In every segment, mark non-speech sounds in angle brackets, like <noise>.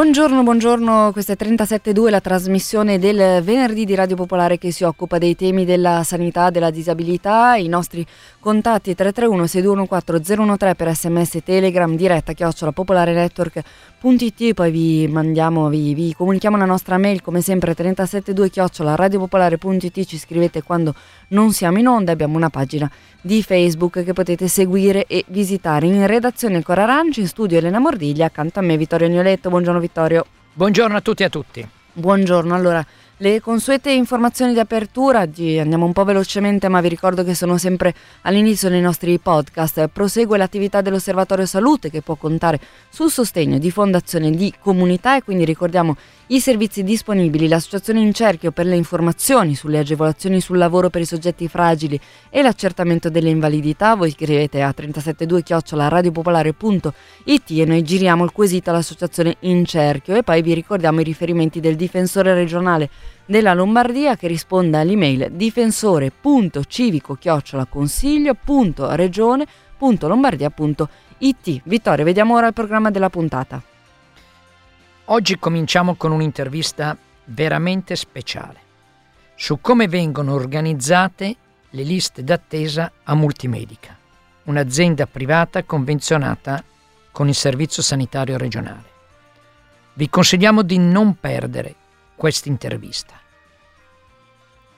Buongiorno, buongiorno, questa è 37.2, la trasmissione del venerdì di Radio Popolare che si occupa dei temi della sanità, della disabilità. I nostri contatti 331 6214 013 per sms telegram, diretta chiocciola popolare network.it, poi vi mandiamo, vi, vi, comunichiamo la nostra mail come sempre 372 chiocciola radiopopolare.it, ci scrivete quando non siamo in onda, abbiamo una pagina di Facebook che potete seguire e visitare. In redazione ancora Aranci, in studio Elena Mordiglia, accanto a me Vittorio Agnoletto. Buongiorno Vittorio. Buongiorno a tutti e a tutti. Buongiorno, allora le consuete informazioni di apertura, andiamo un po' velocemente ma vi ricordo che sono sempre all'inizio dei nostri podcast. Prosegue l'attività dell'Osservatorio Salute che può contare sul sostegno di fondazioni di comunità e quindi ricordiamo i servizi disponibili, l'associazione in cerchio per le informazioni sulle agevolazioni sul lavoro per i soggetti fragili e l'accertamento delle invalidità. Voi scrivete a 372 radiopopolare.it e noi giriamo il quesito all'associazione in cerchio e poi vi ricordiamo i riferimenti del difensore regionale della Lombardia che risponde all'email difensore.civico-consiglio.regione.lombardia.it. Vittorio, vediamo ora il programma della puntata. Oggi cominciamo con un'intervista veramente speciale su come vengono organizzate le liste d'attesa a Multimedica, un'azienda privata convenzionata con il Servizio Sanitario Regionale. Vi consigliamo di non perdere questa intervista.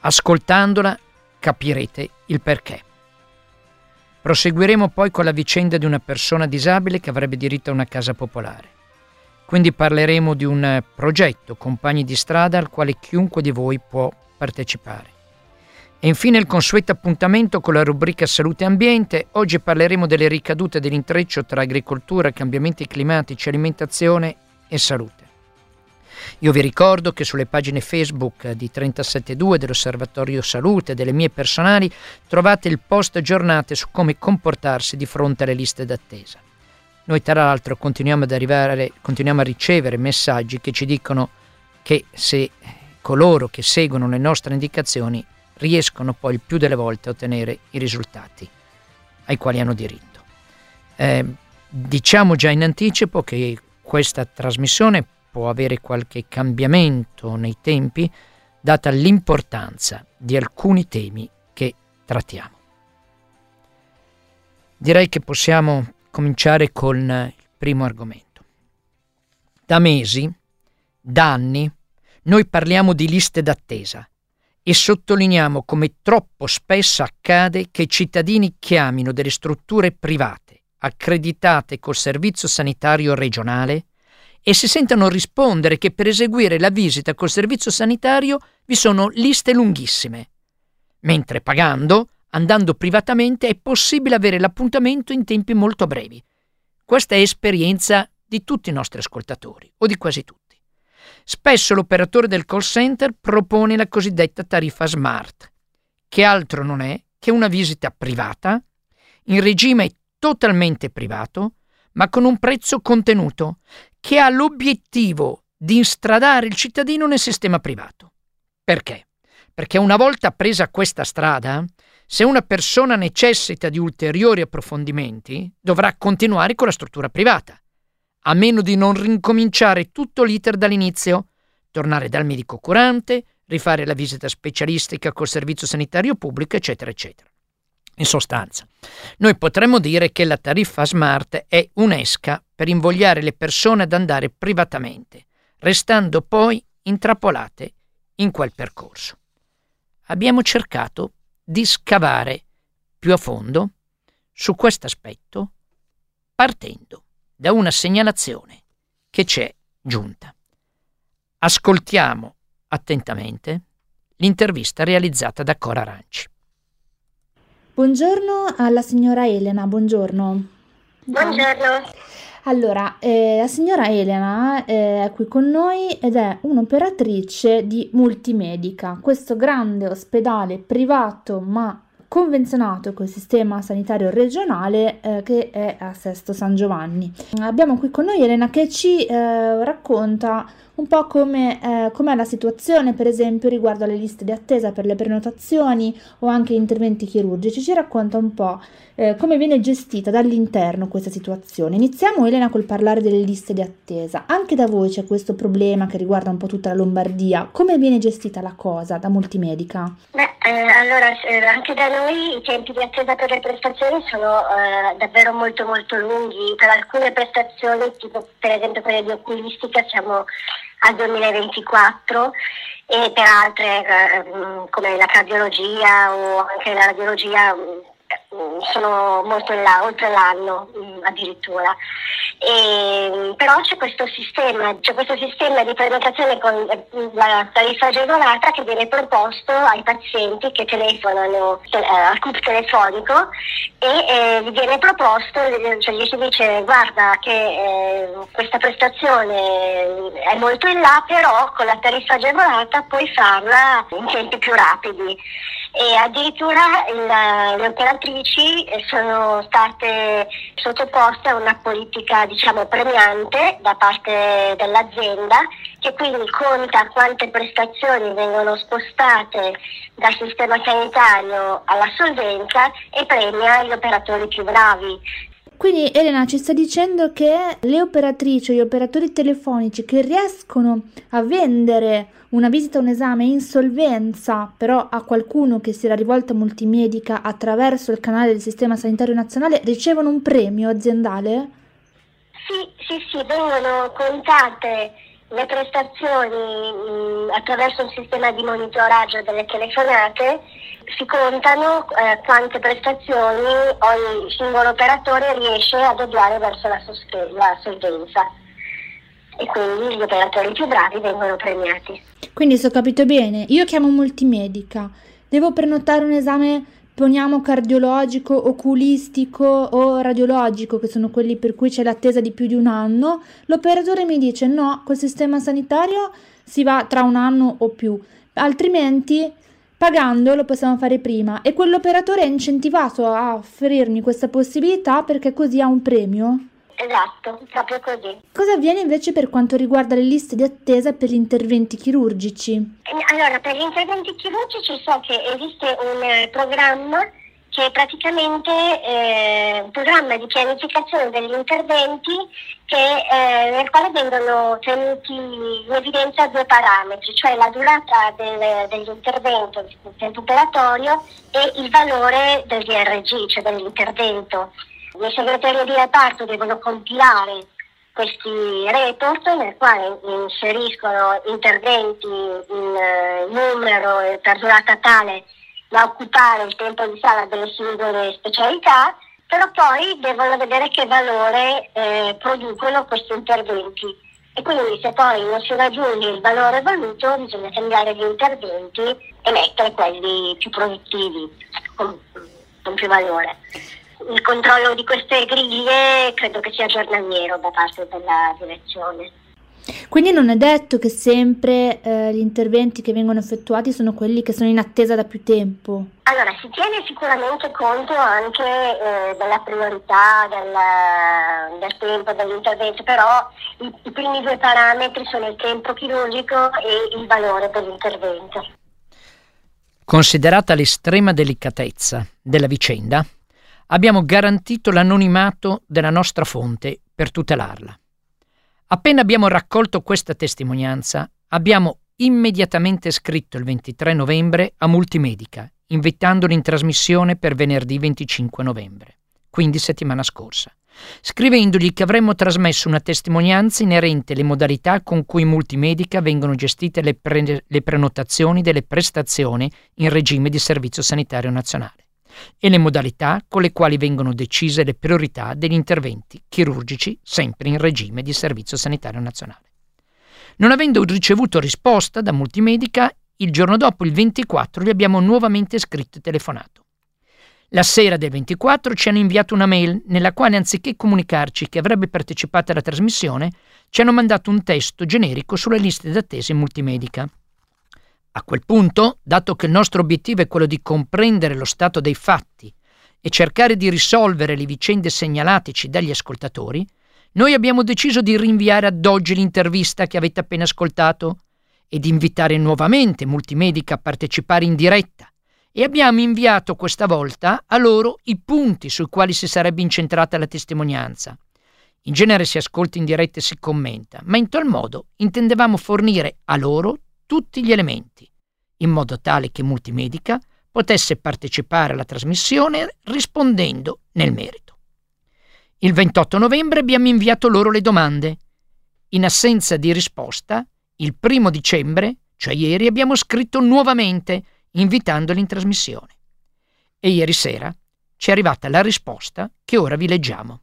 Ascoltandola capirete il perché. Proseguiremo poi con la vicenda di una persona disabile che avrebbe diritto a una casa popolare. Quindi parleremo di un progetto Compagni di strada al quale chiunque di voi può partecipare. E infine il consueto appuntamento con la rubrica Salute e Ambiente. Oggi parleremo delle ricadute dell'intreccio tra agricoltura, cambiamenti climatici, alimentazione e salute. Io vi ricordo che sulle pagine Facebook di 372 dell'Osservatorio Salute e delle mie personali trovate il post giornate su come comportarsi di fronte alle liste d'attesa. Noi tra l'altro continuiamo arrivare, continuiamo a ricevere messaggi che ci dicono che se coloro che seguono le nostre indicazioni riescono poi il più delle volte a ottenere i risultati ai quali hanno diritto. Eh, diciamo già in anticipo che questa trasmissione può avere qualche cambiamento nei tempi, data l'importanza di alcuni temi che trattiamo. Direi che possiamo cominciare con il primo argomento. Da mesi, da anni, noi parliamo di liste d'attesa e sottolineiamo come troppo spesso accade che i cittadini chiamino delle strutture private accreditate col servizio sanitario regionale e si sentano rispondere che per eseguire la visita col servizio sanitario vi sono liste lunghissime, mentre pagando, andando privatamente, è possibile avere l'appuntamento in tempi molto brevi. Questa è esperienza di tutti i nostri ascoltatori, o di quasi tutti. Spesso l'operatore del call center propone la cosiddetta tariffa smart, che altro non è che una visita privata, in regime totalmente privato, ma con un prezzo contenuto, che ha l'obiettivo di instradare il cittadino nel sistema privato. Perché? Perché una volta presa questa strada, se una persona necessita di ulteriori approfondimenti, dovrà continuare con la struttura privata, a meno di non rincominciare tutto l'iter dall'inizio, tornare dal medico curante, rifare la visita specialistica col servizio sanitario pubblico, eccetera, eccetera. In sostanza, noi potremmo dire che la tariffa smart è un'esca per invogliare le persone ad andare privatamente, restando poi intrappolate in quel percorso. Abbiamo cercato di scavare più a fondo su questo aspetto partendo da una segnalazione che c'è giunta. Ascoltiamo attentamente l'intervista realizzata da Cora Ranci. Buongiorno alla signora Elena, buongiorno. Buongiorno. Allora, eh, la signora Elena è qui con noi ed è un'operatrice di Multimedica, questo grande ospedale privato ma convenzionato col sistema sanitario regionale eh, che è a Sesto San Giovanni. Abbiamo qui con noi Elena che ci eh, racconta un po' come eh, com'è la situazione, per esempio, riguardo alle liste di attesa per le prenotazioni o anche interventi chirurgici. Ci racconta un po' eh, come viene gestita dall'interno questa situazione. Iniziamo, Elena, col parlare delle liste di attesa. Anche da voi c'è questo problema che riguarda un po' tutta la Lombardia. Come viene gestita la cosa da Multimedica? Beh, eh, allora, eh, anche da noi i tempi di attesa per le prestazioni sono eh, davvero molto molto lunghi. Per alcune prestazioni, tipo per esempio quelle di oculistica, siamo al 2024 e per altre eh, come la cardiologia o anche la radiologia mm, sono molto in là, oltre l'anno mm, addirittura. E, però c'è questo sistema, c'è questo sistema di prenotazione con eh, la tariffa agevolata che viene proposto ai pazienti che telefonano eh, al CUP telefonico e eh, viene proposto, cioè gli si dice guarda che eh, questa prestazione è molto in là, però con la tariffa agevolata puoi farla in tempi più rapidi e addirittura il, le operatrici sono state sottoposte a una politica diciamo premiante da parte dell'azienda che quindi conta quante prestazioni vengono spostate dal sistema sanitario alla solvenza e premia gli operatori più bravi. Quindi Elena ci sta dicendo che le operatrici o gli operatori telefonici che riescono a vendere una visita, un esame in solvenza, però a qualcuno che si era rivolto a multimedica attraverso il canale del Sistema Sanitario Nazionale, ricevono un premio aziendale? Sì, sì, sì, vengono contate le prestazioni mh, attraverso un sistema di monitoraggio delle telefonate, si contano eh, quante prestazioni ogni singolo operatore riesce a deviare verso la, sospe- la solvenza e quindi gli operatori più bravi vengono premiati. Quindi se ho capito bene, io chiamo multimedica, devo prenotare un esame, poniamo cardiologico, oculistico o radiologico, che sono quelli per cui c'è l'attesa di più di un anno, l'operatore mi dice no, col sistema sanitario si va tra un anno o più, altrimenti pagando lo possiamo fare prima e quell'operatore è incentivato a offrirmi questa possibilità perché così ha un premio. Esatto, proprio così. Cosa avviene invece per quanto riguarda le liste di attesa per gli interventi chirurgici? Allora, per gli interventi chirurgici so che esiste un eh, programma che è praticamente eh, un programma di pianificazione degli interventi che, eh, nel quale vengono tenuti in evidenza due parametri, cioè la durata del, dell'intervento, del tempo operatorio e il valore del DRG, cioè dell'intervento. I segretari di reparto devono compilare questi report nel quale inseriscono interventi in eh, numero e per durata tale da occupare il tempo di sala delle singole specialità, però poi devono vedere che valore eh, producono questi interventi. E quindi se poi non si raggiunge il valore voluto bisogna cambiare gli interventi e mettere quelli più produttivi, con, con più valore il controllo di queste griglie credo che sia giornaliero da parte della direzione. Quindi non è detto che sempre eh, gli interventi che vengono effettuati sono quelli che sono in attesa da più tempo? Allora, si tiene sicuramente conto anche eh, della priorità del, del, tempo dell'intervento, però i, i primi due parametri sono il tempo chirurgico e il valore dell'intervento. Considerata l'estrema delicatezza della vicenda, abbiamo garantito l'anonimato della nostra fonte per tutelarla. Appena abbiamo raccolto questa testimonianza, abbiamo immediatamente scritto il 23 novembre a Multimedica, invitandoli in trasmissione per venerdì 25 novembre, quindi settimana scorsa, scrivendogli che avremmo trasmesso una testimonianza inerente alle modalità con cui Multimedica vengono gestite le, pre- le prenotazioni delle prestazioni in regime di servizio sanitario nazionale e le modalità con le quali vengono decise le priorità degli interventi chirurgici sempre in regime di Servizio Sanitario Nazionale. Non avendo ricevuto risposta da Multimedica, il giorno dopo, il 24, gli abbiamo nuovamente scritto e telefonato. La sera del 24 ci hanno inviato una mail nella quale, anziché comunicarci che avrebbe partecipato alla trasmissione, ci hanno mandato un testo generico sulle liste d'attesa in multimedica. A quel punto, dato che il nostro obiettivo è quello di comprendere lo stato dei fatti e cercare di risolvere le vicende segnalateci dagli ascoltatori, noi abbiamo deciso di rinviare ad oggi l'intervista che avete appena ascoltato e di invitare nuovamente Multimedica a partecipare in diretta e abbiamo inviato questa volta a loro i punti sui quali si sarebbe incentrata la testimonianza. In genere si ascolta in diretta e si commenta, ma in tal modo intendevamo fornire a loro tutti gli elementi, in modo tale che Multimedica potesse partecipare alla trasmissione rispondendo nel merito. Il 28 novembre abbiamo inviato loro le domande. In assenza di risposta, il primo dicembre, cioè ieri, abbiamo scritto nuovamente invitandoli in trasmissione. E ieri sera ci è arrivata la risposta che ora vi leggiamo.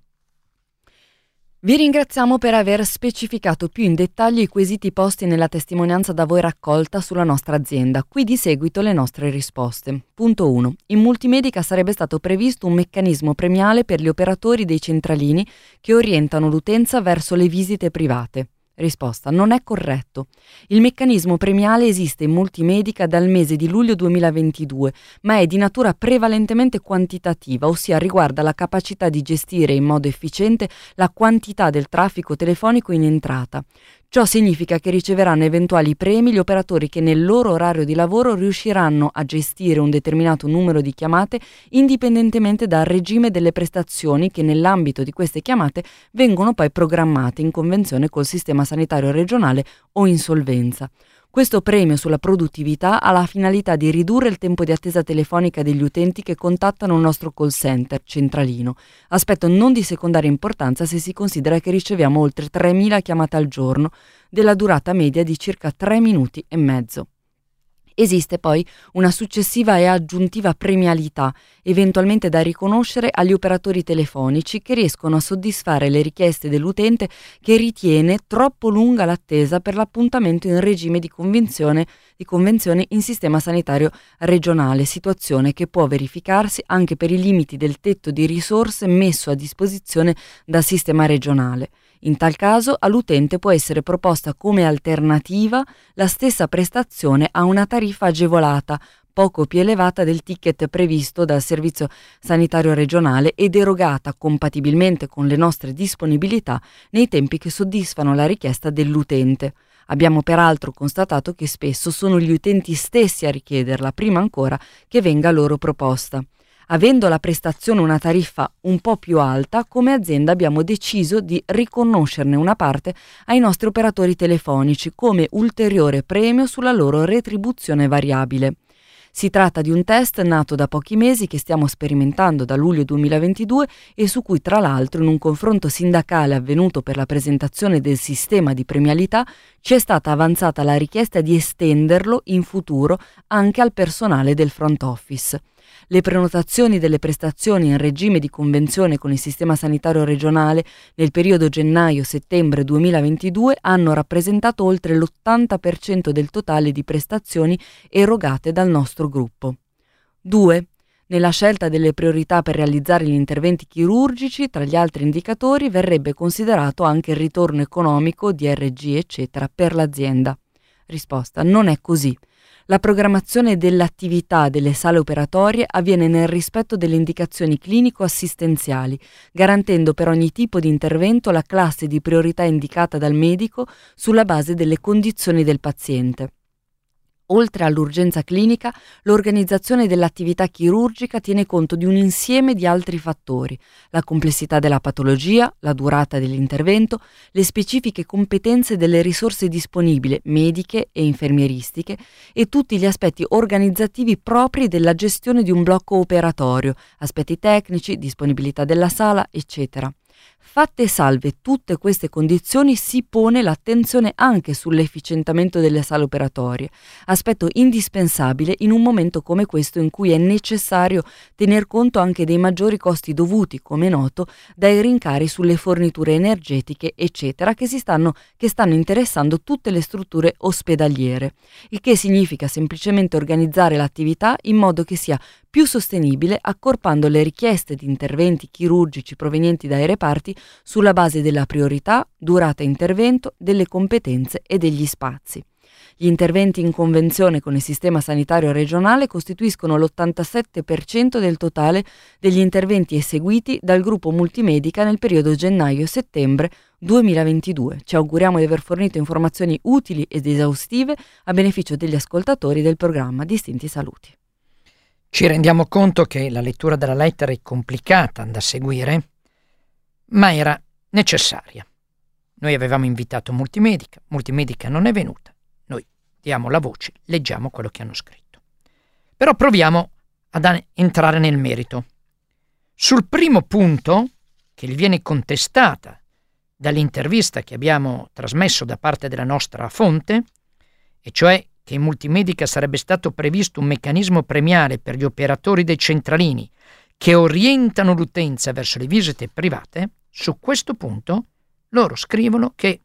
Vi ringraziamo per aver specificato più in dettaglio i quesiti posti nella testimonianza da voi raccolta sulla nostra azienda. Qui di seguito le nostre risposte. Punto 1. In Multimedica sarebbe stato previsto un meccanismo premiale per gli operatori dei centralini che orientano l'utenza verso le visite private. Risposta. Non è corretto. Il meccanismo premiale esiste in multimedica dal mese di luglio 2022, ma è di natura prevalentemente quantitativa, ossia riguarda la capacità di gestire in modo efficiente la quantità del traffico telefonico in entrata. Ciò significa che riceveranno eventuali premi gli operatori che nel loro orario di lavoro riusciranno a gestire un determinato numero di chiamate indipendentemente dal regime delle prestazioni che nell'ambito di queste chiamate vengono poi programmate in convenzione col sistema sanitario regionale o insolvenza. Questo premio sulla produttività ha la finalità di ridurre il tempo di attesa telefonica degli utenti che contattano il nostro call center centralino, aspetto non di secondaria importanza se si considera che riceviamo oltre 3.000 chiamate al giorno, della durata media di circa 3 minuti e mezzo. Esiste poi una successiva e aggiuntiva premialità, eventualmente da riconoscere agli operatori telefonici che riescono a soddisfare le richieste dell'utente che ritiene troppo lunga l'attesa per l'appuntamento in regime di convenzione, di convenzione in sistema sanitario regionale, situazione che può verificarsi anche per i limiti del tetto di risorse messo a disposizione dal sistema regionale. In tal caso all'utente può essere proposta come alternativa la stessa prestazione a una tariffa agevolata, poco più elevata del ticket previsto dal Servizio Sanitario Regionale ed erogata compatibilmente con le nostre disponibilità nei tempi che soddisfano la richiesta dell'utente. Abbiamo peraltro constatato che spesso sono gli utenti stessi a richiederla prima ancora che venga loro proposta. Avendo la prestazione una tariffa un po' più alta, come azienda abbiamo deciso di riconoscerne una parte ai nostri operatori telefonici come ulteriore premio sulla loro retribuzione variabile. Si tratta di un test nato da pochi mesi che stiamo sperimentando da luglio 2022 e su cui tra l'altro in un confronto sindacale avvenuto per la presentazione del sistema di premialità ci è stata avanzata la richiesta di estenderlo in futuro anche al personale del front office. Le prenotazioni delle prestazioni in regime di convenzione con il sistema sanitario regionale nel periodo gennaio-settembre 2022 hanno rappresentato oltre l'80% del totale di prestazioni erogate dal nostro gruppo. 2. Nella scelta delle priorità per realizzare gli interventi chirurgici, tra gli altri indicatori, verrebbe considerato anche il ritorno economico, DRG, eccetera, per l'azienda. Risposta: non è così. La programmazione dell'attività delle sale operatorie avviene nel rispetto delle indicazioni clinico-assistenziali, garantendo per ogni tipo di intervento la classe di priorità indicata dal medico sulla base delle condizioni del paziente. Oltre all'urgenza clinica, l'organizzazione dell'attività chirurgica tiene conto di un insieme di altri fattori, la complessità della patologia, la durata dell'intervento, le specifiche competenze delle risorse disponibili, mediche e infermieristiche, e tutti gli aspetti organizzativi propri della gestione di un blocco operatorio, aspetti tecnici, disponibilità della sala, eccetera. Fatte salve tutte queste condizioni si pone l'attenzione anche sull'efficientamento delle sale operatorie, aspetto indispensabile in un momento come questo in cui è necessario tener conto anche dei maggiori costi dovuti, come noto, dai rincari sulle forniture energetiche, eccetera, che, stanno, che stanno interessando tutte le strutture ospedaliere, il che significa semplicemente organizzare l'attività in modo che sia più sostenibile accorpando le richieste di interventi chirurgici provenienti dai reparti sulla base della priorità, durata intervento, delle competenze e degli spazi. Gli interventi in convenzione con il sistema sanitario regionale costituiscono l'87% del totale degli interventi eseguiti dal gruppo Multimedica nel periodo gennaio-settembre 2022. Ci auguriamo di aver fornito informazioni utili ed esaustive a beneficio degli ascoltatori del programma Distinti Saluti. Ci rendiamo conto che la lettura della lettera è complicata da seguire, ma era necessaria. Noi avevamo invitato Multimedica, Multimedica non è venuta, noi diamo la voce, leggiamo quello che hanno scritto. Però proviamo ad entrare nel merito. Sul primo punto, che gli viene contestata dall'intervista che abbiamo trasmesso da parte della nostra fonte, e cioè che in Multimedica sarebbe stato previsto un meccanismo premiale per gli operatori dei centralini che orientano l'utenza verso le visite private, su questo punto loro scrivono che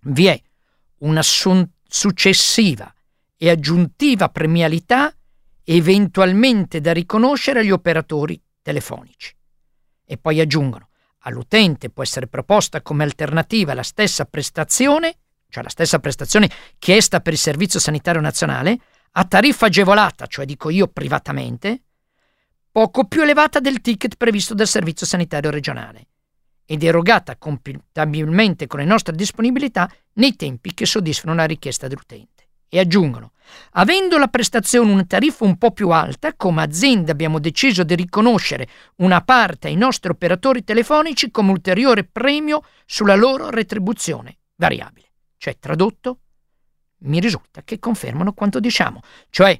vi è una successiva e aggiuntiva premialità eventualmente da riconoscere agli operatori telefonici. E poi aggiungono, all'utente può essere proposta come alternativa la stessa prestazione cioè la stessa prestazione chiesta per il Servizio Sanitario Nazionale, a tariffa agevolata, cioè dico io privatamente, poco più elevata del ticket previsto dal Servizio Sanitario Regionale ed erogata compatibilmente con le nostre disponibilità nei tempi che soddisfano la richiesta dell'utente. E aggiungono, avendo la prestazione una tariffa un po' più alta, come azienda abbiamo deciso di riconoscere una parte ai nostri operatori telefonici come ulteriore premio sulla loro retribuzione variabile. Cioè, tradotto, mi risulta che confermano quanto diciamo, cioè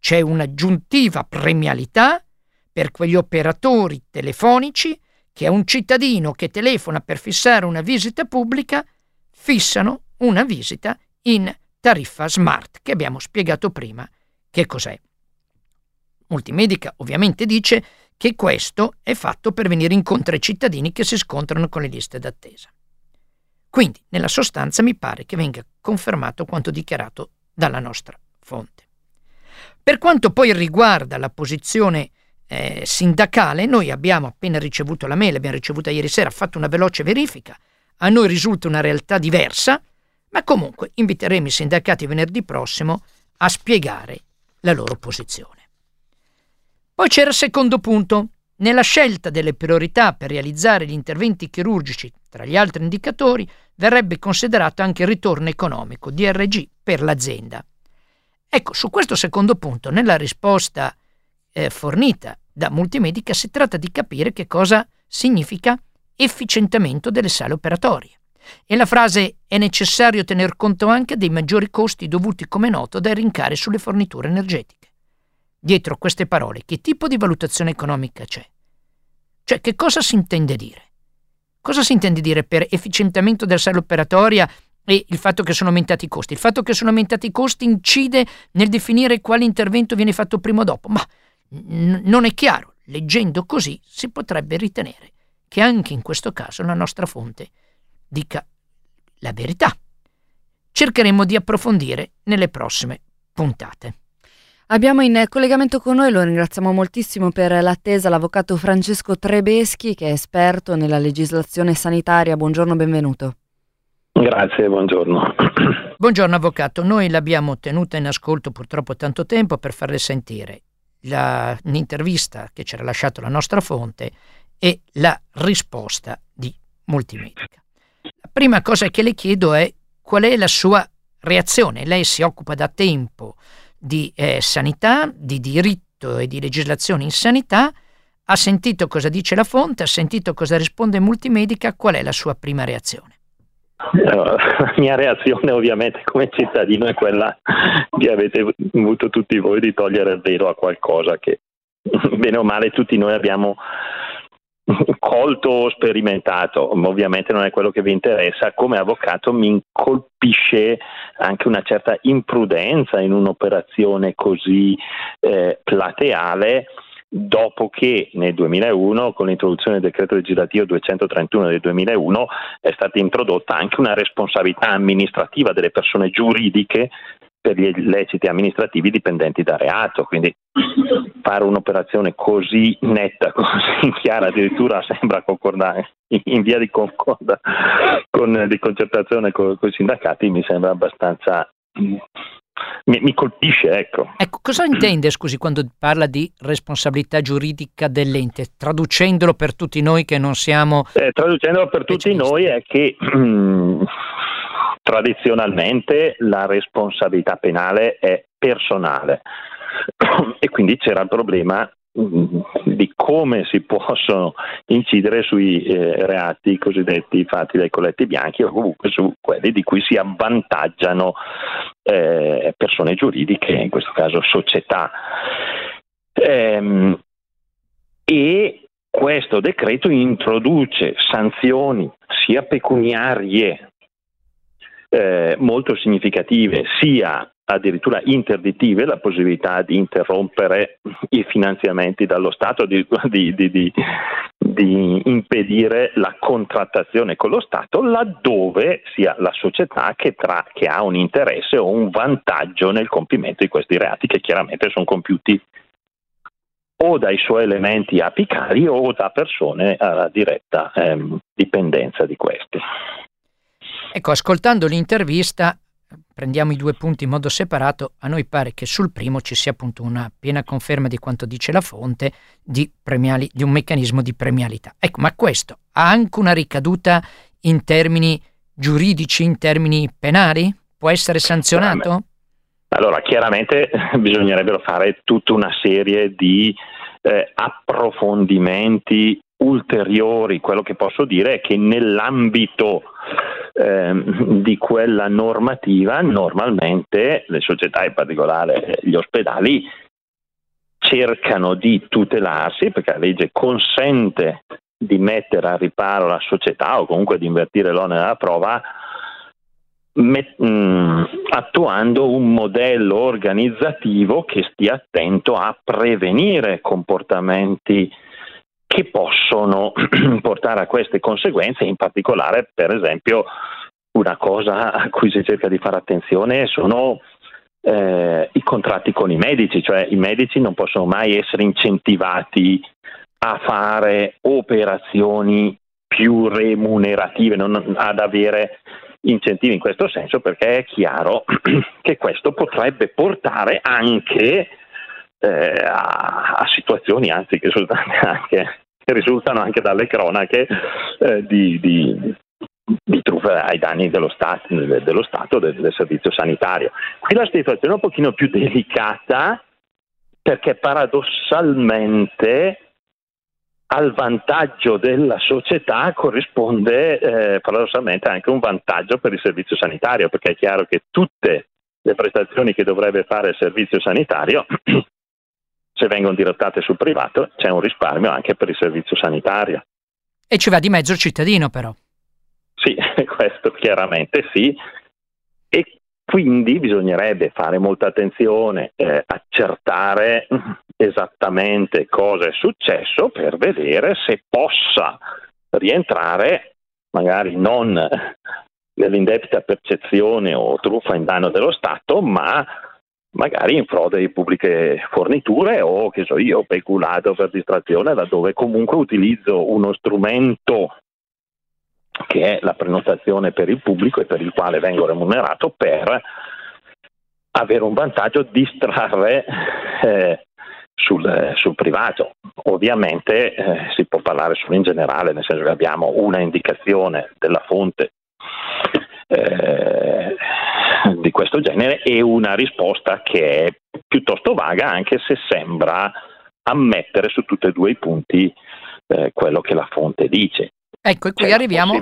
c'è un'aggiuntiva premialità per quegli operatori telefonici che a un cittadino che telefona per fissare una visita pubblica fissano una visita in tariffa smart che abbiamo spiegato prima che cos'è. Multimedica ovviamente dice che questo è fatto per venire incontro ai cittadini che si scontrano con le liste d'attesa. Quindi, nella sostanza, mi pare che venga confermato quanto dichiarato dalla nostra fonte. Per quanto poi riguarda la posizione eh, sindacale, noi abbiamo appena ricevuto la mail, l'abbiamo ricevuta ieri sera, fatto una veloce verifica. A noi risulta una realtà diversa, ma comunque inviteremo i sindacati venerdì prossimo a spiegare la loro posizione. Poi c'era il secondo punto, nella scelta delle priorità per realizzare gli interventi chirurgici, tra gli altri indicatori, verrebbe considerato anche il ritorno economico DRG per l'azienda. Ecco, su questo secondo punto, nella risposta eh, fornita da Multimedica si tratta di capire che cosa significa efficientamento delle sale operatorie. E la frase è necessario tener conto anche dei maggiori costi dovuti, come noto, dai rincari sulle forniture energetiche. Dietro queste parole, che tipo di valutazione economica c'è? Cioè, che cosa si intende dire? Cosa si intende dire per efficientamento della sala operatoria e il fatto che sono aumentati i costi? Il fatto che sono aumentati i costi incide nel definire quale intervento viene fatto prima o dopo, ma n- non è chiaro. Leggendo così si potrebbe ritenere che anche in questo caso la nostra fonte dica la verità. Cercheremo di approfondire nelle prossime puntate. Abbiamo in collegamento con noi, lo ringraziamo moltissimo per l'attesa, l'avvocato Francesco Trebeschi, che è esperto nella legislazione sanitaria. Buongiorno, benvenuto. Grazie, buongiorno. Buongiorno avvocato, noi l'abbiamo tenuta in ascolto purtroppo tanto tempo per farle sentire la, un'intervista che ci era lasciato la nostra fonte e la risposta di Multimedica. La prima cosa che le chiedo è qual è la sua reazione. Lei si occupa da tempo di eh, sanità, di diritto e di legislazione in sanità, ha sentito cosa dice la fonte, ha sentito cosa risponde Multimedica, qual è la sua prima reazione? La mia reazione ovviamente come cittadino è quella che avete avuto tutti voi di togliere il velo a qualcosa che bene o male tutti noi abbiamo colto sperimentato, ovviamente non è quello che vi interessa, come avvocato mi colpisce anche una certa imprudenza in un'operazione così eh, plateale dopo che nel 2001 con l'introduzione del decreto legislativo 231 del 2001 è stata introdotta anche una responsabilità amministrativa delle persone giuridiche per gli illeciti amministrativi dipendenti da reato, quindi fare un'operazione così netta, <laughs> così chiara, addirittura sembra concordare in via di concorda con, di concertazione con, con i sindacati, mi sembra abbastanza mi, mi, colpisce, ecco. Ecco, cosa intende, scusi, quando parla di responsabilità giuridica dell'ente? Traducendolo per tutti noi che non siamo... Eh, traducendolo per tutti noi è che <clears throat> tradizionalmente la responsabilità penale è personale <clears throat> e quindi c'era il problema di come si possono incidere sui eh, reati cosiddetti fatti dai colletti bianchi o comunque su quelli di cui si avvantaggiano eh, persone giuridiche, in questo caso società. Ehm, e questo decreto introduce sanzioni sia pecuniarie eh, molto significative, sia addirittura interdittive, la possibilità di interrompere i finanziamenti dallo Stato, di, di, di, di, impedire la contrattazione con lo Stato laddove sia la società che, tra, che ha un interesse o un vantaggio nel compimento di questi reati che chiaramente sono compiuti o dai suoi elementi apicali o da persone a diretta ehm, dipendenza di questi. Ecco, ascoltando l'intervista, prendiamo i due punti in modo separato, a noi pare che sul primo ci sia appunto una piena conferma di quanto dice la fonte di, premiali, di un meccanismo di premialità. Ecco, ma questo ha anche una ricaduta in termini giuridici, in termini penali? Può essere sanzionato? Allora, chiaramente <laughs> bisognerebbero fare tutta una serie di eh, approfondimenti ulteriori. Quello che posso dire è che nell'ambito Ehm, di quella normativa, normalmente le società, in particolare gli ospedali, cercano di tutelarsi perché la legge consente di mettere a riparo la società o comunque di invertire l'onere della prova met, mh, mm, attuando un modello organizzativo che stia attento a prevenire comportamenti che possono <clears throat> portare a queste conseguenze, in particolare per esempio una cosa a cui si cerca di fare attenzione sono eh, i contratti con i medici, cioè i medici non possono mai essere incentivati a fare operazioni più remunerative, non, ad avere incentivi in questo senso perché è chiaro <clears throat> che questo potrebbe portare anche eh, a, a, situazioni anzi che <laughs> anche, che risultano anche dalle cronache eh, di, di, di truffa ai danni dello Stato, dello Stato del, del, servizio sanitario. Qui la situazione è un pochino più delicata perché paradossalmente al vantaggio della società corrisponde eh, paradossalmente anche un vantaggio per il servizio sanitario, perché è chiaro che tutte le prestazioni che dovrebbe fare il servizio sanitario <clears throat> se vengono dirottate sul privato c'è un risparmio anche per il servizio sanitario. E ci va di mezzo il cittadino però. Sì, <laughs> questo chiaramente sì. E quindi bisognerebbe fare molta attenzione, eh, accertare esattamente cosa è successo per vedere se possa rientrare, magari non nell'indebita percezione o truffa in danno dello Stato, ma magari in frode di pubbliche forniture o che so io, peculato per distrazione, laddove comunque utilizzo uno strumento che è la prenotazione per il pubblico e per il quale vengo remunerato per avere un vantaggio, distrarre eh, sul, sul, privato. Ovviamente eh, si può parlare solo in generale, nel senso che abbiamo una indicazione della fonte eh, <laughs> di questo genere e una risposta che è piuttosto vaga anche se sembra ammettere su tutti e due i punti eh, quello che la fonte dice. Ecco, e qui arriviamo,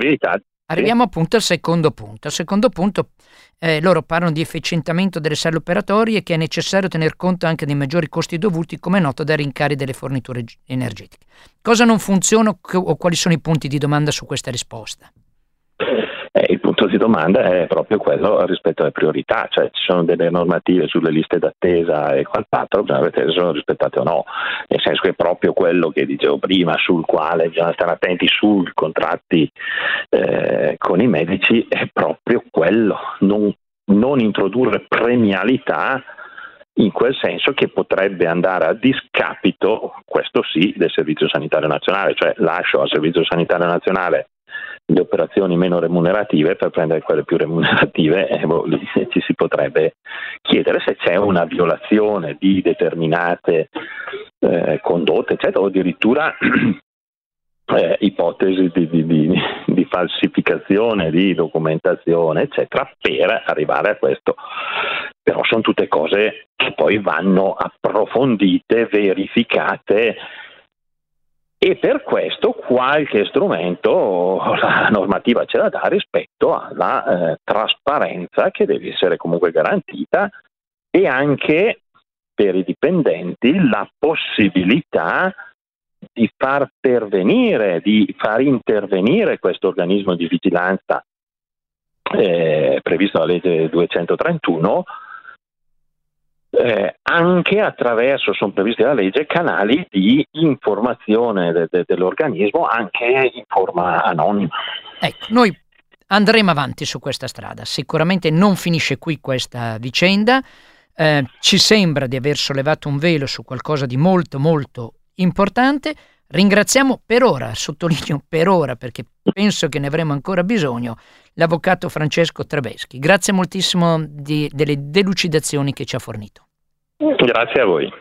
arriviamo appunto al secondo punto. Al secondo punto eh, loro parlano di efficientamento delle sale operatorie e che è necessario tener conto anche dei maggiori costi dovuti, come noto, dai rincari delle forniture energetiche. Cosa non funziona o quali sono i punti di domanda su questa risposta? Eh, il punto di domanda è proprio quello rispetto alle priorità, cioè ci sono delle normative sulle liste d'attesa e quant'altro, bisogna vedere se sono rispettate o no, nel senso che è proprio quello che dicevo prima, sul quale bisogna stare attenti sui contratti eh, con i medici, è proprio quello, non, non introdurre premialità in quel senso che potrebbe andare a discapito, questo sì, del Servizio Sanitario Nazionale, cioè lascio al Servizio Sanitario Nazionale le operazioni meno remunerative per prendere quelle più remunerative <laughs> e boh, lì ci si potrebbe chiedere se c'è una violazione di determinate eh, condotte eccetera o addirittura <clears throat> eh, ipotesi di, di, di, di, falsificazione di documentazione eccetera per arrivare a questo. Però sono tutte cose che poi vanno approfondite verificate e per questo qualche strumento <laughs> la normativa ce la dà rispetto alla eh, trasparenza che deve essere comunque garantita e anche per i dipendenti la possibilità di far pervenire, di far intervenire questo organismo di vigilanza eh, previsto dalla legge 231 eh, anche attraverso, sono previsti dalla legge, canali di informazione de- de- dell'organismo anche in forma anonima. Ecco, noi andremo avanti su questa strada, sicuramente non finisce qui questa vicenda, eh, ci sembra di aver sollevato un velo su qualcosa di molto molto importante. Ringraziamo per ora, sottolineo per ora perché penso che ne avremo ancora bisogno, l'avvocato Francesco Trebeschi. Grazie moltissimo di, delle delucidazioni che ci ha fornito. Gracias, voy.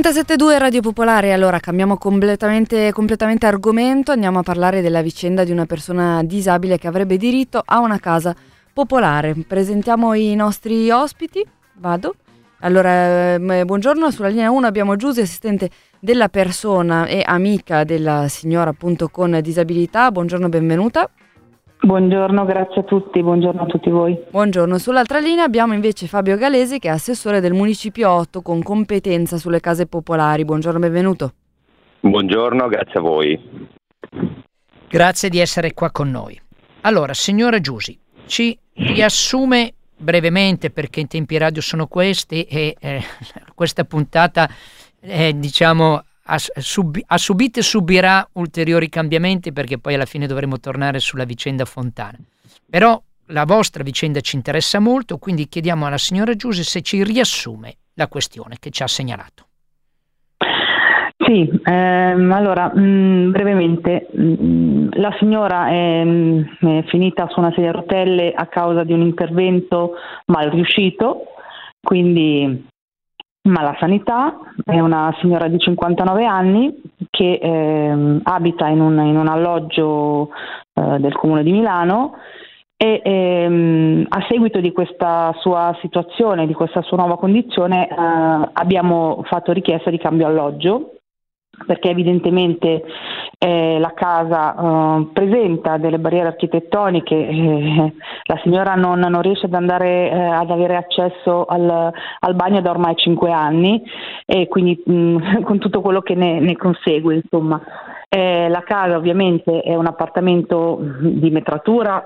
372 Radio Popolare, allora cambiamo completamente, completamente argomento, andiamo a parlare della vicenda di una persona disabile che avrebbe diritto a una casa popolare. Presentiamo i nostri ospiti, vado. Allora, ehm, buongiorno, sulla linea 1 abbiamo Giuse, assistente della persona e amica della signora appunto con disabilità, buongiorno, benvenuta. Buongiorno, grazie a tutti, buongiorno a tutti voi. Buongiorno, sull'altra linea abbiamo invece Fabio Galesi che è assessore del Municipio 8 con competenza sulle case popolari. Buongiorno, benvenuto. Buongiorno, grazie a voi. Grazie di essere qua con noi. Allora, signora Giusi, ci riassume brevemente perché i tempi radio sono questi e eh, <laughs> questa puntata è diciamo ha, sub, ha subito e subirà ulteriori cambiamenti perché poi alla fine dovremo tornare sulla vicenda Fontana. Però la vostra vicenda ci interessa molto, quindi chiediamo alla signora Giuse se ci riassume la questione che ci ha segnalato. Sì, ehm, allora mh, mm, brevemente, mh, mm, la signora è, mh, mm, è, finita su una sedia a rotelle a causa di un intervento mal riuscito, quindi ma la sanità è una signora di 59 anni che eh, abita in un, in un alloggio eh, del comune di Milano e ehm, a seguito di questa sua situazione, di questa sua nuova condizione, eh, abbiamo fatto richiesta di cambio alloggio perché evidentemente eh, la casa eh, presenta delle barriere architettoniche, eh, la signora non, non riesce ad, andare, eh, ad avere accesso al, al, bagno da ormai 5 anni e quindi mh, mm, <laughs> con tutto quello che ne, ne consegue. Eh, la casa ovviamente è un appartamento di metratura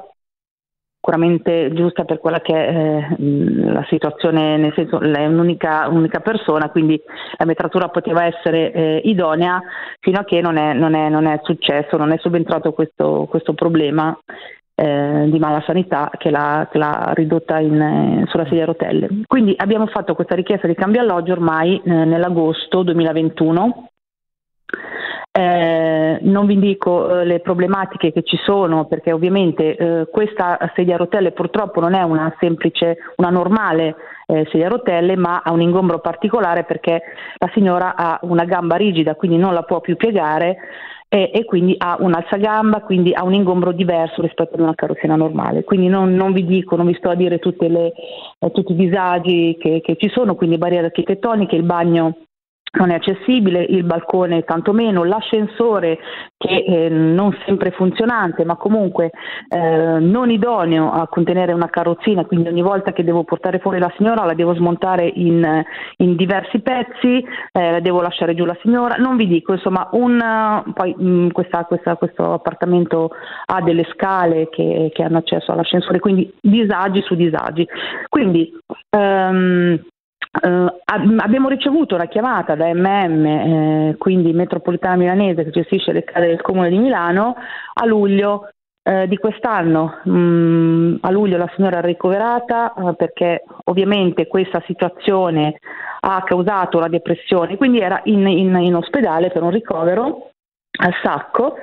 sicuramente giusta per quella che è eh, la situazione, nel senso è un'unica, un'unica, persona, quindi la metratura poteva essere eh, idonea fino a che non è, non è, non è successo, non è subentrato questo, questo problema eh, di mala sanità che l'ha, che l'ha ridotta in, eh, sulla sedia a rotelle. Quindi abbiamo fatto questa richiesta di cambio alloggio ormai eh, nell'agosto 2021 eh, non vi dico eh, le problematiche che ci sono perché ovviamente eh, questa sedia a rotelle purtroppo non è una semplice, una normale eh, sedia a rotelle ma ha un ingombro particolare perché la signora ha una gamba rigida quindi non la può più piegare e, quindi ha un alzagamba, quindi ha un ingombro diverso rispetto ad una carrozzina normale. Quindi non, non vi dico, non vi sto a dire le, eh, tutti i disagi che, che ci sono, quindi barriere architettoniche, il bagno non è accessibile, il balcone tantomeno, l'ascensore che eh, non sempre funzionante ma comunque eh, non idoneo a contenere una carrozzina, quindi ogni volta che devo portare fuori la signora la devo smontare in, in diversi pezzi, eh, devo lasciare giù la signora, non vi dico, insomma, un, poi mh, mm, questa, questa, questo appartamento ha delle scale che, che, hanno accesso all'ascensore, quindi disagi su disagi. Quindi, um, Uh, abbiamo ricevuto una chiamata da MM, eh, quindi Metropolitana Milanese che gestisce le case del Comune di Milano, a luglio eh, di quest'anno. Mm, a luglio la signora è ricoverata eh, perché ovviamente questa situazione ha causato la depressione, quindi era in, in, in ospedale per un ricovero al sacco.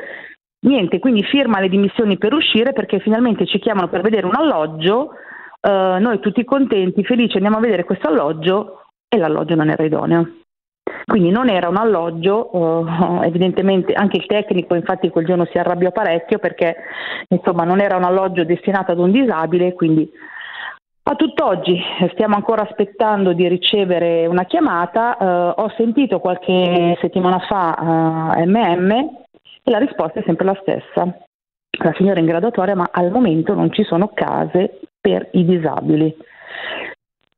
Niente, quindi firma le dimissioni per uscire perché finalmente ci chiamano per vedere un alloggio Uh, noi tutti contenti, felici, andiamo a vedere questo alloggio e l'alloggio non era idoneo. Quindi non era un alloggio, uh, evidentemente anche il tecnico infatti quel giorno si arrabbiò parecchio perché insomma non era un alloggio destinato ad un disabile, quindi a tutt'oggi stiamo ancora aspettando di ricevere una chiamata, uh, ho sentito qualche settimana fa MM e la risposta è sempre la stessa. La signora in graduatoria ma al momento non ci sono case per i disabili.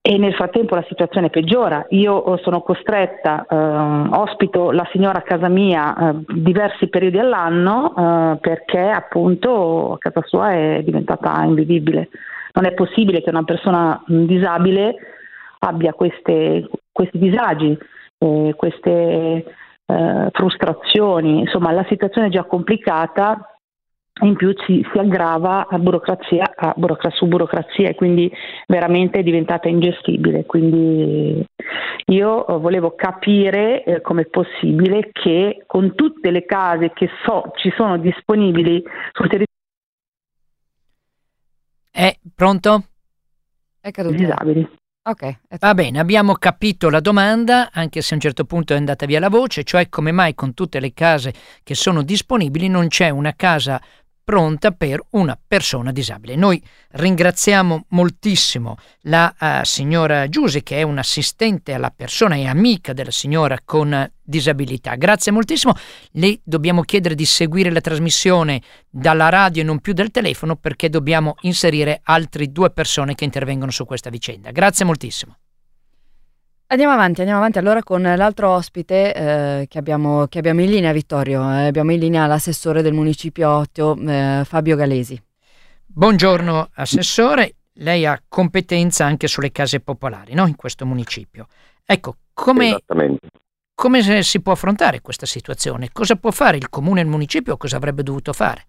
E nel frattempo la situazione peggiora. Io sono costretta, eh, ospito la signora a casa mia eh, diversi periodi all'anno eh, perché appunto a casa sua è diventata invivibile. Non è possibile che una persona disabile abbia queste, questi disagi, eh, queste eh, frustrazioni. Insomma, la situazione è già complicata in più ci, si aggrava a burocrazia, a burocrazia su burocrazia e quindi veramente è diventata ingestibile. Quindi io volevo capire eh, come è possibile che con tutte le case che so ci sono disponibili sul territorio. È pronto? È caduto. Disabili. Ok. Va bene, abbiamo capito la domanda, anche se a un certo punto è andata via la voce, cioè come mai con tutte le case che sono disponibili non c'è una casa pronta per una persona disabile. Noi ringraziamo moltissimo la uh, signora Giuse che è un'assistente alla persona e amica della signora con disabilità. Grazie moltissimo. Le dobbiamo chiedere di seguire la trasmissione dalla radio e non più dal telefono perché dobbiamo inserire altre due persone che intervengono su questa vicenda. Grazie moltissimo. Andiamo avanti, andiamo avanti allora con l'altro ospite eh, che, abbiamo, che, abbiamo, in linea, Vittorio. Eh, abbiamo in linea l'assessore del municipio Ottio, eh, Fabio Galesi. Buongiorno Assessore, lei ha competenza anche sulle case popolari no? in questo municipio. Ecco, come, come si può affrontare questa situazione? Cosa può fare il comune e il municipio? Cosa avrebbe dovuto fare?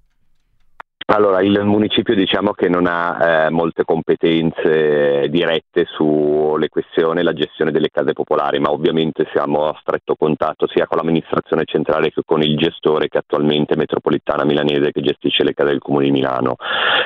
Allora, il municipio diciamo che non ha eh, molte competenze dirette sulle questioni e la gestione delle case popolari, ma ovviamente siamo a stretto contatto sia con l'amministrazione centrale che con il gestore che attualmente è Metropolitana Milanese che gestisce le case del Comune di Milano.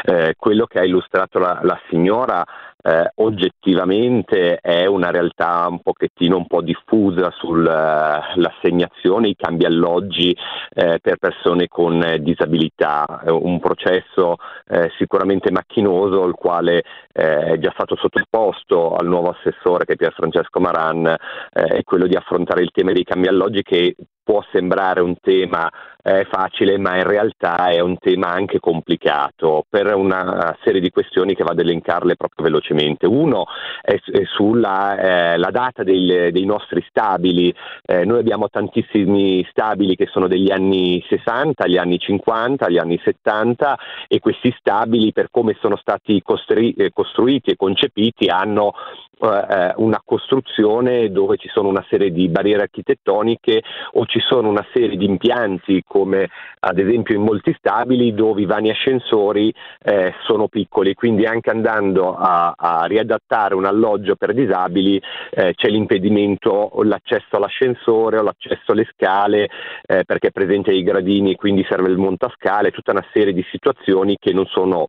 Eh, quello che ha illustrato la, la signora eh, oggettivamente è una realtà un pochettino un po' diffusa sull'assegnazione, i cambi alloggi eh, per persone con disabilità, un processo eh, sicuramente macchinoso il quale eh, è già stato sottoposto al nuovo assessore che è Pier Francesco Maran, eh, è quello di affrontare il tema dei cambi alloggi che può sembrare un tema eh, facile, ma in realtà è un tema anche complicato per una serie di questioni che vado ad elencarle proprio velocemente. Uno è, è sulla eh, data dei, dei, nostri stabili. Eh, noi abbiamo tantissimi stabili che sono degli anni 60, gli anni 50, gli anni 70 e questi stabili per come sono stati costri- eh, costruiti e concepiti hanno eh, una costruzione dove ci sono una serie di barriere architettoniche o ci sono una serie di impianti come ad esempio in molti stabili dove i vani ascensori eh, sono piccoli, quindi anche andando a, a riadattare un alloggio per disabili eh, c'è l'impedimento o l'accesso all'ascensore o l'accesso alle scale eh, perché è presente ai gradini e quindi serve il montascale, tutta una serie di situazioni che non sono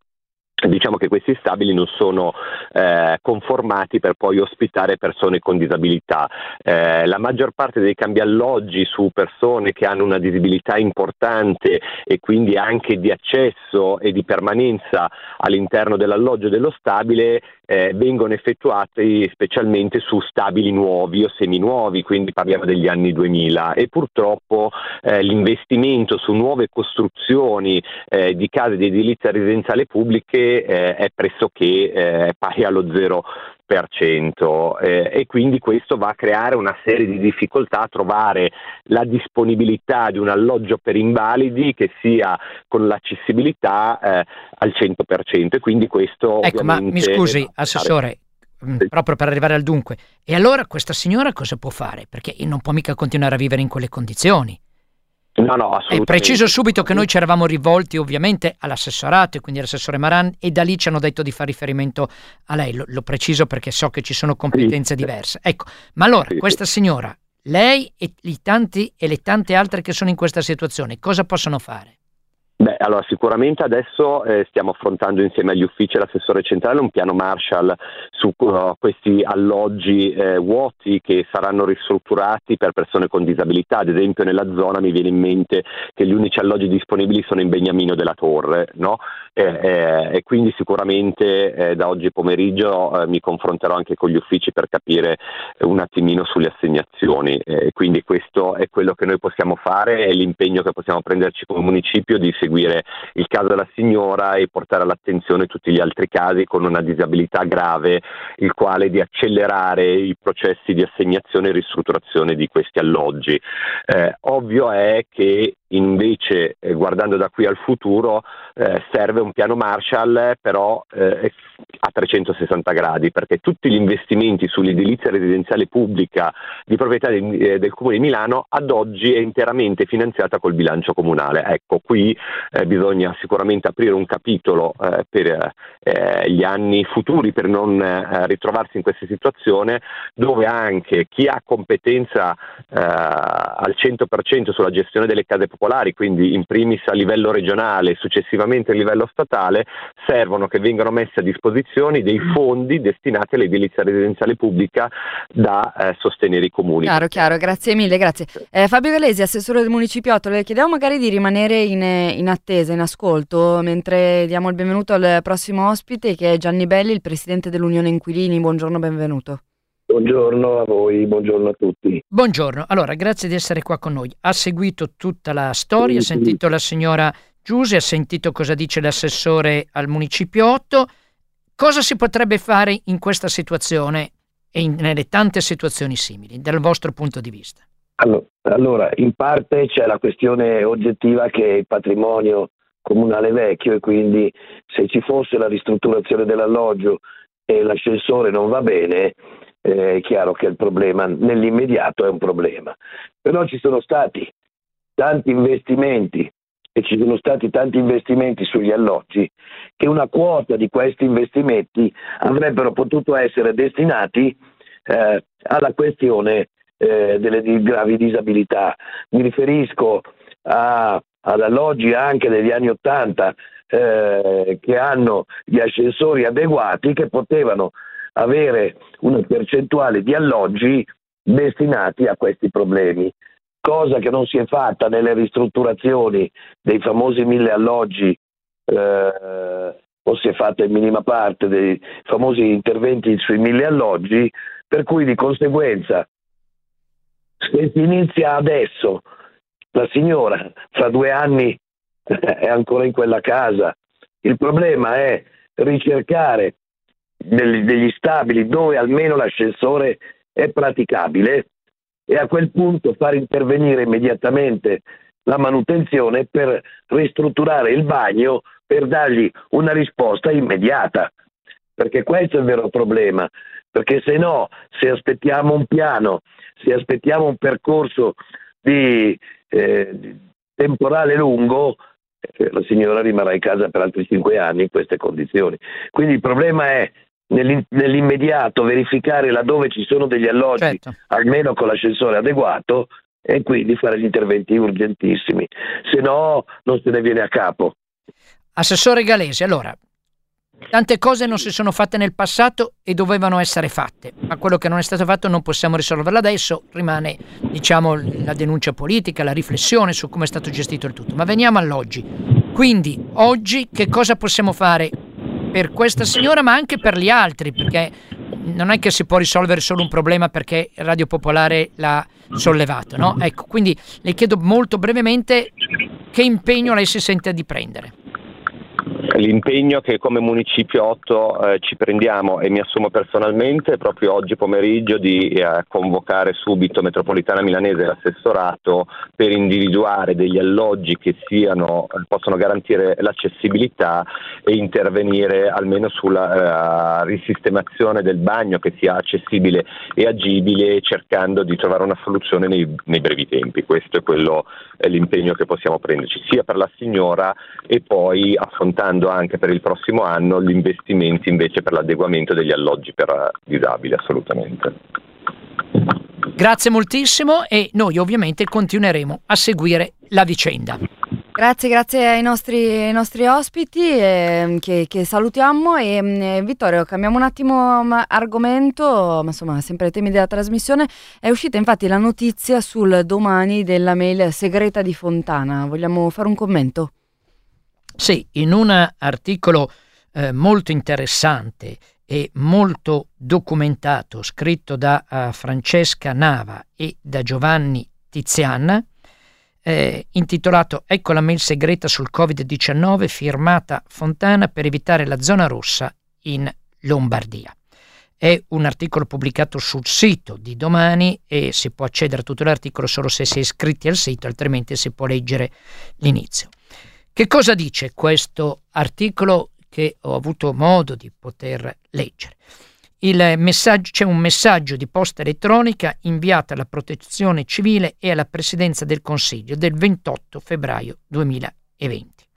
Diciamo che questi stabili non sono eh, conformati per poi ospitare persone con disabilità. Eh, la maggior parte dei cambi alloggi su persone che hanno una disabilità importante e quindi anche di accesso e di permanenza all'interno dell'alloggio dello stabile eh, vengono effettuati specialmente su stabili nuovi o seminuovi, quindi parliamo degli anni 2000 e purtroppo eh, l'investimento su nuove costruzioni eh, di case di edilizia residenziale pubbliche eh, è pressoché eh, pari allo zero eh, e quindi questo va a creare una serie di difficoltà a trovare la disponibilità di un alloggio per invalidi che sia con l'accessibilità eh, al 100% e quindi questo ecco ma mi scusi assessore mm, sì. proprio per arrivare al dunque e allora questa signora cosa può fare perché non può mica continuare a vivere in quelle condizioni No, no, assolutamente. E preciso subito che noi ci eravamo rivolti ovviamente all'assessorato e quindi all'assessore Maran e da lì ci hanno detto di fare riferimento a lei, lo, lo preciso perché so che ci sono competenze sì. diverse. Ecco, ma allora sì, questa signora, lei e, tanti, e le tante altre che sono in questa situazione, cosa possono fare? Beh, allora sicuramente adesso eh, stiamo affrontando insieme agli uffici e all'assessore centrale un piano Marshall su uh, questi alloggi eh, vuoti che saranno ristrutturati per persone con disabilità. Ad esempio nella zona mi viene in mente che gli unici alloggi disponibili sono in Beniamino della Torre, no? eh, e quindi sicuramente eh, da oggi pomeriggio eh, mi confronterò anche con gli uffici per capire un attimino sulle assegnazioni. e quindi questo è quello che noi possiamo fare, è l'impegno che possiamo prenderci come municipio di seguire seguire il caso della signora e portare all'attenzione tutti gli altri casi con una disabilità grave, il quale di accelerare i processi di assegnazione e ristrutturazione di questi alloggi. Eh, ovvio è che invece eh, guardando da qui al futuro eh, serve un piano Marshall però eh, a 360 gradi perché tutti gli investimenti sull'edilizia residenziale pubblica di proprietà di, eh, del Comune di Milano ad oggi è interamente finanziata col bilancio comunale. Ecco, qui eh, bisogna sicuramente aprire un capitolo eh, per gli anni futuri per non ritrovarsi in questa situazione dove anche chi ha competenza al 100% sulla gestione delle case popolari popolari, quindi in primis a livello regionale e successivamente a livello statale, servono che vengano messi a disposizione dei fondi destinati all'edilizia residenziale pubblica da eh, sostenere i comuni. Chiaro, chiaro, grazie mille, grazie. Eh, Fabio Galesi, assessore del Municipiotto, le chiediamo magari di rimanere in, in attesa, in ascolto, mentre diamo il benvenuto al prossimo ospite che è Gianni Belli, il presidente dell'Unione Inquilini. Buongiorno, benvenuto. Buongiorno a voi, buongiorno a tutti. Buongiorno, allora grazie di essere qua con noi. Ha seguito tutta la storia, ha sentito la signora Giuse, ha sentito cosa dice l'assessore al Municipio 8. Cosa si potrebbe fare in questa situazione e in, nelle tante situazioni simili, dal vostro punto di vista? Allora, in parte c'è la questione oggettiva che è il patrimonio comunale vecchio e quindi se ci fosse la ristrutturazione dell'alloggio e l'ascensore non va bene, eh, è chiaro che il problema nell'immediato è un problema. Però ci sono stati tanti investimenti e ci sono stati tanti investimenti sugli alloggi che una quota di questi investimenti avrebbero potuto essere destinati eh, alla questione eh, delle gravi disabilità. Mi riferisco a, ad alloggi anche degli anni Ottanta eh, che hanno gli ascensori adeguati che potevano avere una percentuale di alloggi destinati a questi problemi, cosa che non si è fatta nelle ristrutturazioni dei famosi mille alloggi eh, o si è fatta in minima parte dei famosi interventi sui mille alloggi, per cui di conseguenza se si inizia adesso, la signora fra due anni <laughs> è ancora in quella casa, il problema è ricercare degli, degli stabili dove almeno l'ascensore è praticabile e a quel punto far intervenire immediatamente la manutenzione per ristrutturare il bagno per dargli una risposta immediata. Perché questo è il vero problema, perché se no, se aspettiamo un piano, se aspettiamo un percorso di eh, temporale lungo, eh, la signora rimarrà in casa per altri cinque anni in queste condizioni. Quindi il problema è nell'immediato verificare laddove ci sono degli alloggi, certo. almeno con l'ascensore adeguato, e quindi fare gli interventi urgentissimi, se no non se ne viene a capo. Assessore Galesi, allora, tante cose non si sono fatte nel passato e dovevano essere fatte, ma quello che non è stato fatto non possiamo risolverlo adesso, rimane diciamo la denuncia politica, la riflessione su come è stato gestito il tutto. Ma veniamo all'oggi. Quindi, oggi che cosa possiamo fare per questa signora ma anche per gli altri, perché non è che si può risolvere solo un problema perché Radio Popolare l'ha sollevato, no? Ecco, quindi le chiedo molto brevemente che impegno lei si sente di prendere l'impegno che come Municipio 8 eh, ci prendiamo e mi assumo personalmente proprio oggi pomeriggio di eh, convocare subito Metropolitana Milanese e l'assessorato per individuare degli alloggi che siano, eh, possono garantire l'accessibilità e intervenire almeno sulla uh, risistemazione del bagno che sia accessibile e agibile cercando di trovare una soluzione nei, nei brevi tempi. Questo è, quello, è l'impegno che possiamo prenderci sia per la signora e poi affrontando anche per il prossimo anno gli investimenti invece per l'adeguamento degli alloggi per eh, disabili, assolutamente. Grazie moltissimo e noi ovviamente continueremo a seguire la vicenda. Grazie, grazie ai nostri, ai nostri ospiti eh, che, che, salutiamo e eh, Vittorio cambiamo un attimo mm, argomento, ma insomma sempre temi della trasmissione, è uscita infatti la notizia sul domani della mail segreta di Fontana, vogliamo fare un commento? Sì, in un articolo eh, molto interessante e molto documentato, scritto da uh, Francesca Nava e da Giovanni Tiziana, eh, intitolato Ecco la mail segreta sul Covid-19 firmata Fontana per evitare la zona rossa in Lombardia. È un articolo pubblicato sul sito di domani e si può accedere a tutto l'articolo solo se si è iscritti al sito, altrimenti si può leggere l'inizio. Che cosa dice questo articolo che ho avuto modo di poter leggere? c'è un messaggio di posta elettronica inviato alla Protezione Civile e alla Presidenza del Consiglio del 28 febbraio 2020.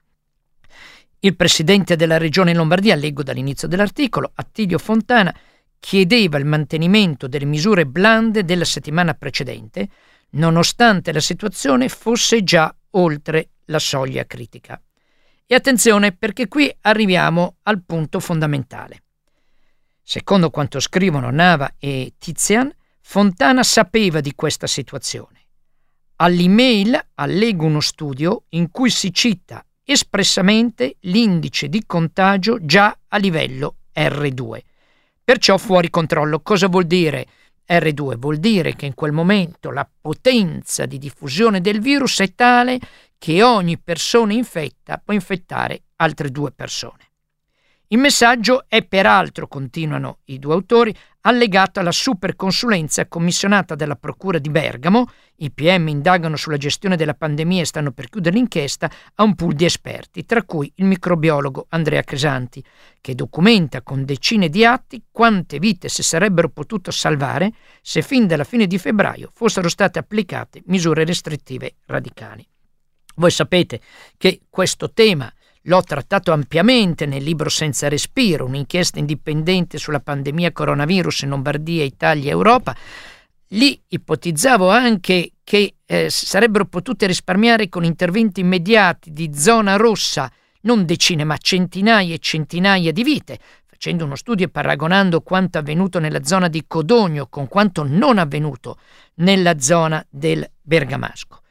Il presidente della regione Lombardia, leggo dall'inizio dell'articolo, Attilio Fontana, chiedeva il mantenimento delle misure blande della settimana precedente, nonostante la situazione fosse già oltre la soglia critica. E attenzione perché qui arriviamo al punto fondamentale. Secondo quanto scrivono Nava e Tizian, Fontana sapeva di questa situazione. All'email allego uno studio in cui si cita espressamente l'indice di contagio già a livello R2. Perciò fuori controllo. Cosa vuol dire R2? Vuol dire che in quel momento la potenza di diffusione del virus è tale che ogni persona infetta può infettare altre due persone. Il messaggio è peraltro, continuano i due autori, allegato alla superconsulenza commissionata dalla Procura di Bergamo, i PM indagano sulla gestione della pandemia e stanno per chiudere l'inchiesta, a un pool di esperti, tra cui il microbiologo Andrea Cresanti, che documenta con decine di atti quante vite si sarebbero potute salvare se fin dalla fine di febbraio fossero state applicate misure restrittive radicali. Voi sapete che questo tema l'ho trattato ampiamente nel libro Senza respiro, un'inchiesta indipendente sulla pandemia coronavirus in Lombardia, Italia e Europa. Lì ipotizzavo anche che eh, sarebbero potute risparmiare con interventi immediati di zona rossa non decine ma centinaia e centinaia di vite, facendo uno studio e paragonando quanto avvenuto nella zona di Codogno con quanto non avvenuto nella zona del Bergamasco.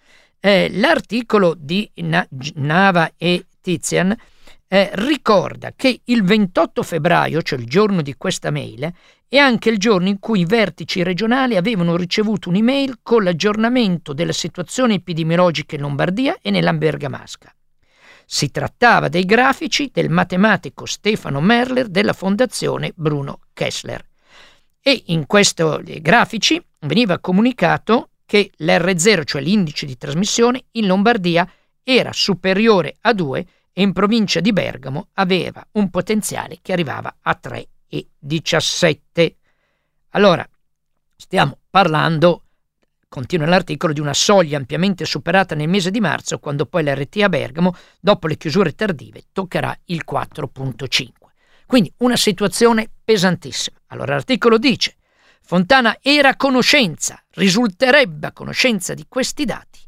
Eh, l'articolo di Na- Nava e Tizian eh, ricorda che il 28 febbraio, cioè il giorno di questa mail, è anche il giorno in cui i vertici regionali avevano ricevuto un'email con l'aggiornamento della situazione epidemiologica in Lombardia e nella Bergamasca. Si trattava dei grafici del matematico Stefano Merler della Fondazione Bruno Kessler. E in questi grafici veniva comunicato che l'R0, cioè l'indice di trasmissione, in Lombardia era superiore a 2 e in provincia di Bergamo aveva un potenziale che arrivava a 3,17. Allora, stiamo parlando, continua l'articolo, di una soglia ampiamente superata nel mese di marzo, quando poi l'RT a Bergamo, dopo le chiusure tardive, toccherà il 4,5. Quindi una situazione pesantissima. Allora l'articolo dice Fontana era a conoscenza, risulterebbe a conoscenza di questi dati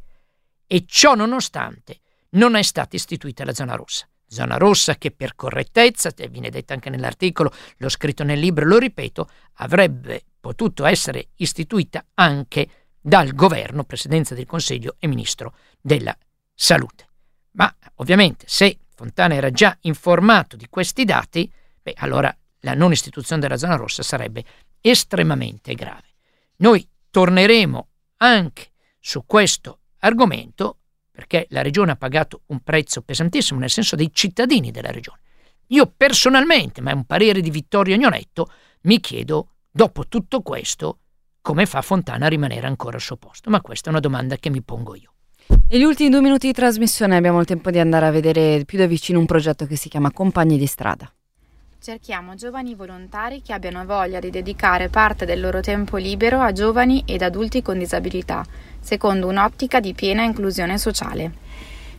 e ciò nonostante non è stata istituita la zona rossa. Zona rossa che per correttezza, viene detta anche nell'articolo, l'ho scritto nel libro, lo ripeto, avrebbe potuto essere istituita anche dal governo, Presidenza del Consiglio e Ministro della Salute. Ma ovviamente se Fontana era già informato di questi dati, beh, allora la non istituzione della zona rossa sarebbe estremamente grave. Noi torneremo anche su questo argomento perché la regione ha pagato un prezzo pesantissimo nel senso dei cittadini della regione. Io personalmente, ma è un parere di Vittorio Agnoletto, mi chiedo, dopo tutto questo, come fa Fontana a rimanere ancora al suo posto? Ma questa è una domanda che mi pongo io. Negli ultimi due minuti di trasmissione abbiamo il tempo di andare a vedere più da vicino un progetto che si chiama Compagni di strada. Cerchiamo giovani volontari che abbiano voglia di dedicare parte del loro tempo libero a giovani ed adulti con disabilità, secondo un'ottica di piena inclusione sociale.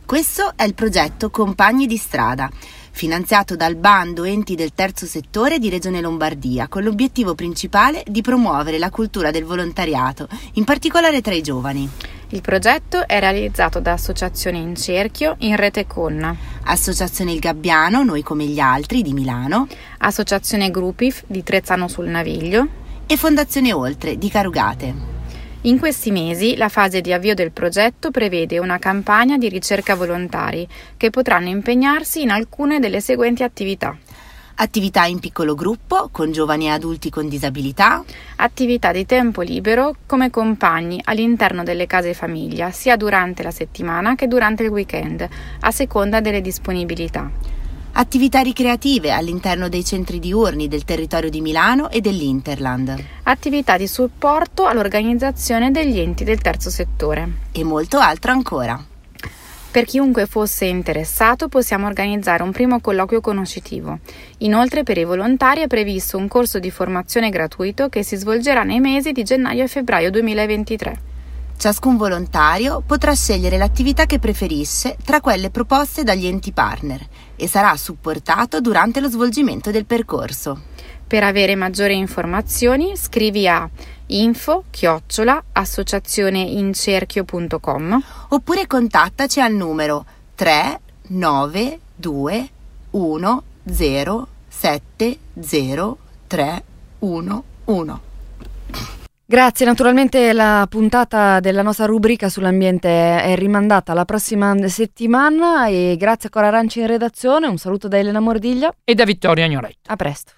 Questo è il progetto Compagni di strada, finanziato dal bando Enti del Terzo Settore di Regione Lombardia, con l'obiettivo principale di promuovere la cultura del volontariato, in particolare tra i giovani. Il progetto è realizzato da Associazione in Cerchio in rete con Associazione Il Gabbiano, Noi come gli altri di Milano, Associazione Grupif di Trezzano sul Naviglio. E Fondazione Oltre di Carugate. In questi mesi la fase di avvio del progetto prevede una campagna di ricerca volontari che potranno impegnarsi in alcune delle seguenti attività attività in piccolo gruppo con giovani e adulti con disabilità, attività di tempo libero come compagni all'interno delle case famiglia, sia durante la settimana che durante il weekend, a seconda delle disponibilità. Attività ricreative all'interno dei centri diurni del territorio di Milano e dell'Interland. Attività di supporto all'organizzazione degli enti del terzo settore. E molto altro ancora. Per chiunque fosse interessato possiamo organizzare un primo colloquio conoscitivo. Inoltre per i volontari è previsto un corso di formazione gratuito che si svolgerà nei mesi di gennaio e febbraio 2023. Ciascun volontario potrà scegliere l'attività che preferisce tra quelle proposte dagli enti partner e sarà supportato durante lo svolgimento del percorso. Per avere maggiori informazioni scrivi a info chiocciola associazioneincerchio.com oppure contattaci al numero 392 1070 Grazie, naturalmente la puntata della nostra rubrica sull'ambiente è rimandata la prossima settimana e grazie a Cora Aranci in redazione, un saluto da Elena Mordiglia e da Vittoria Agnoletto. A presto.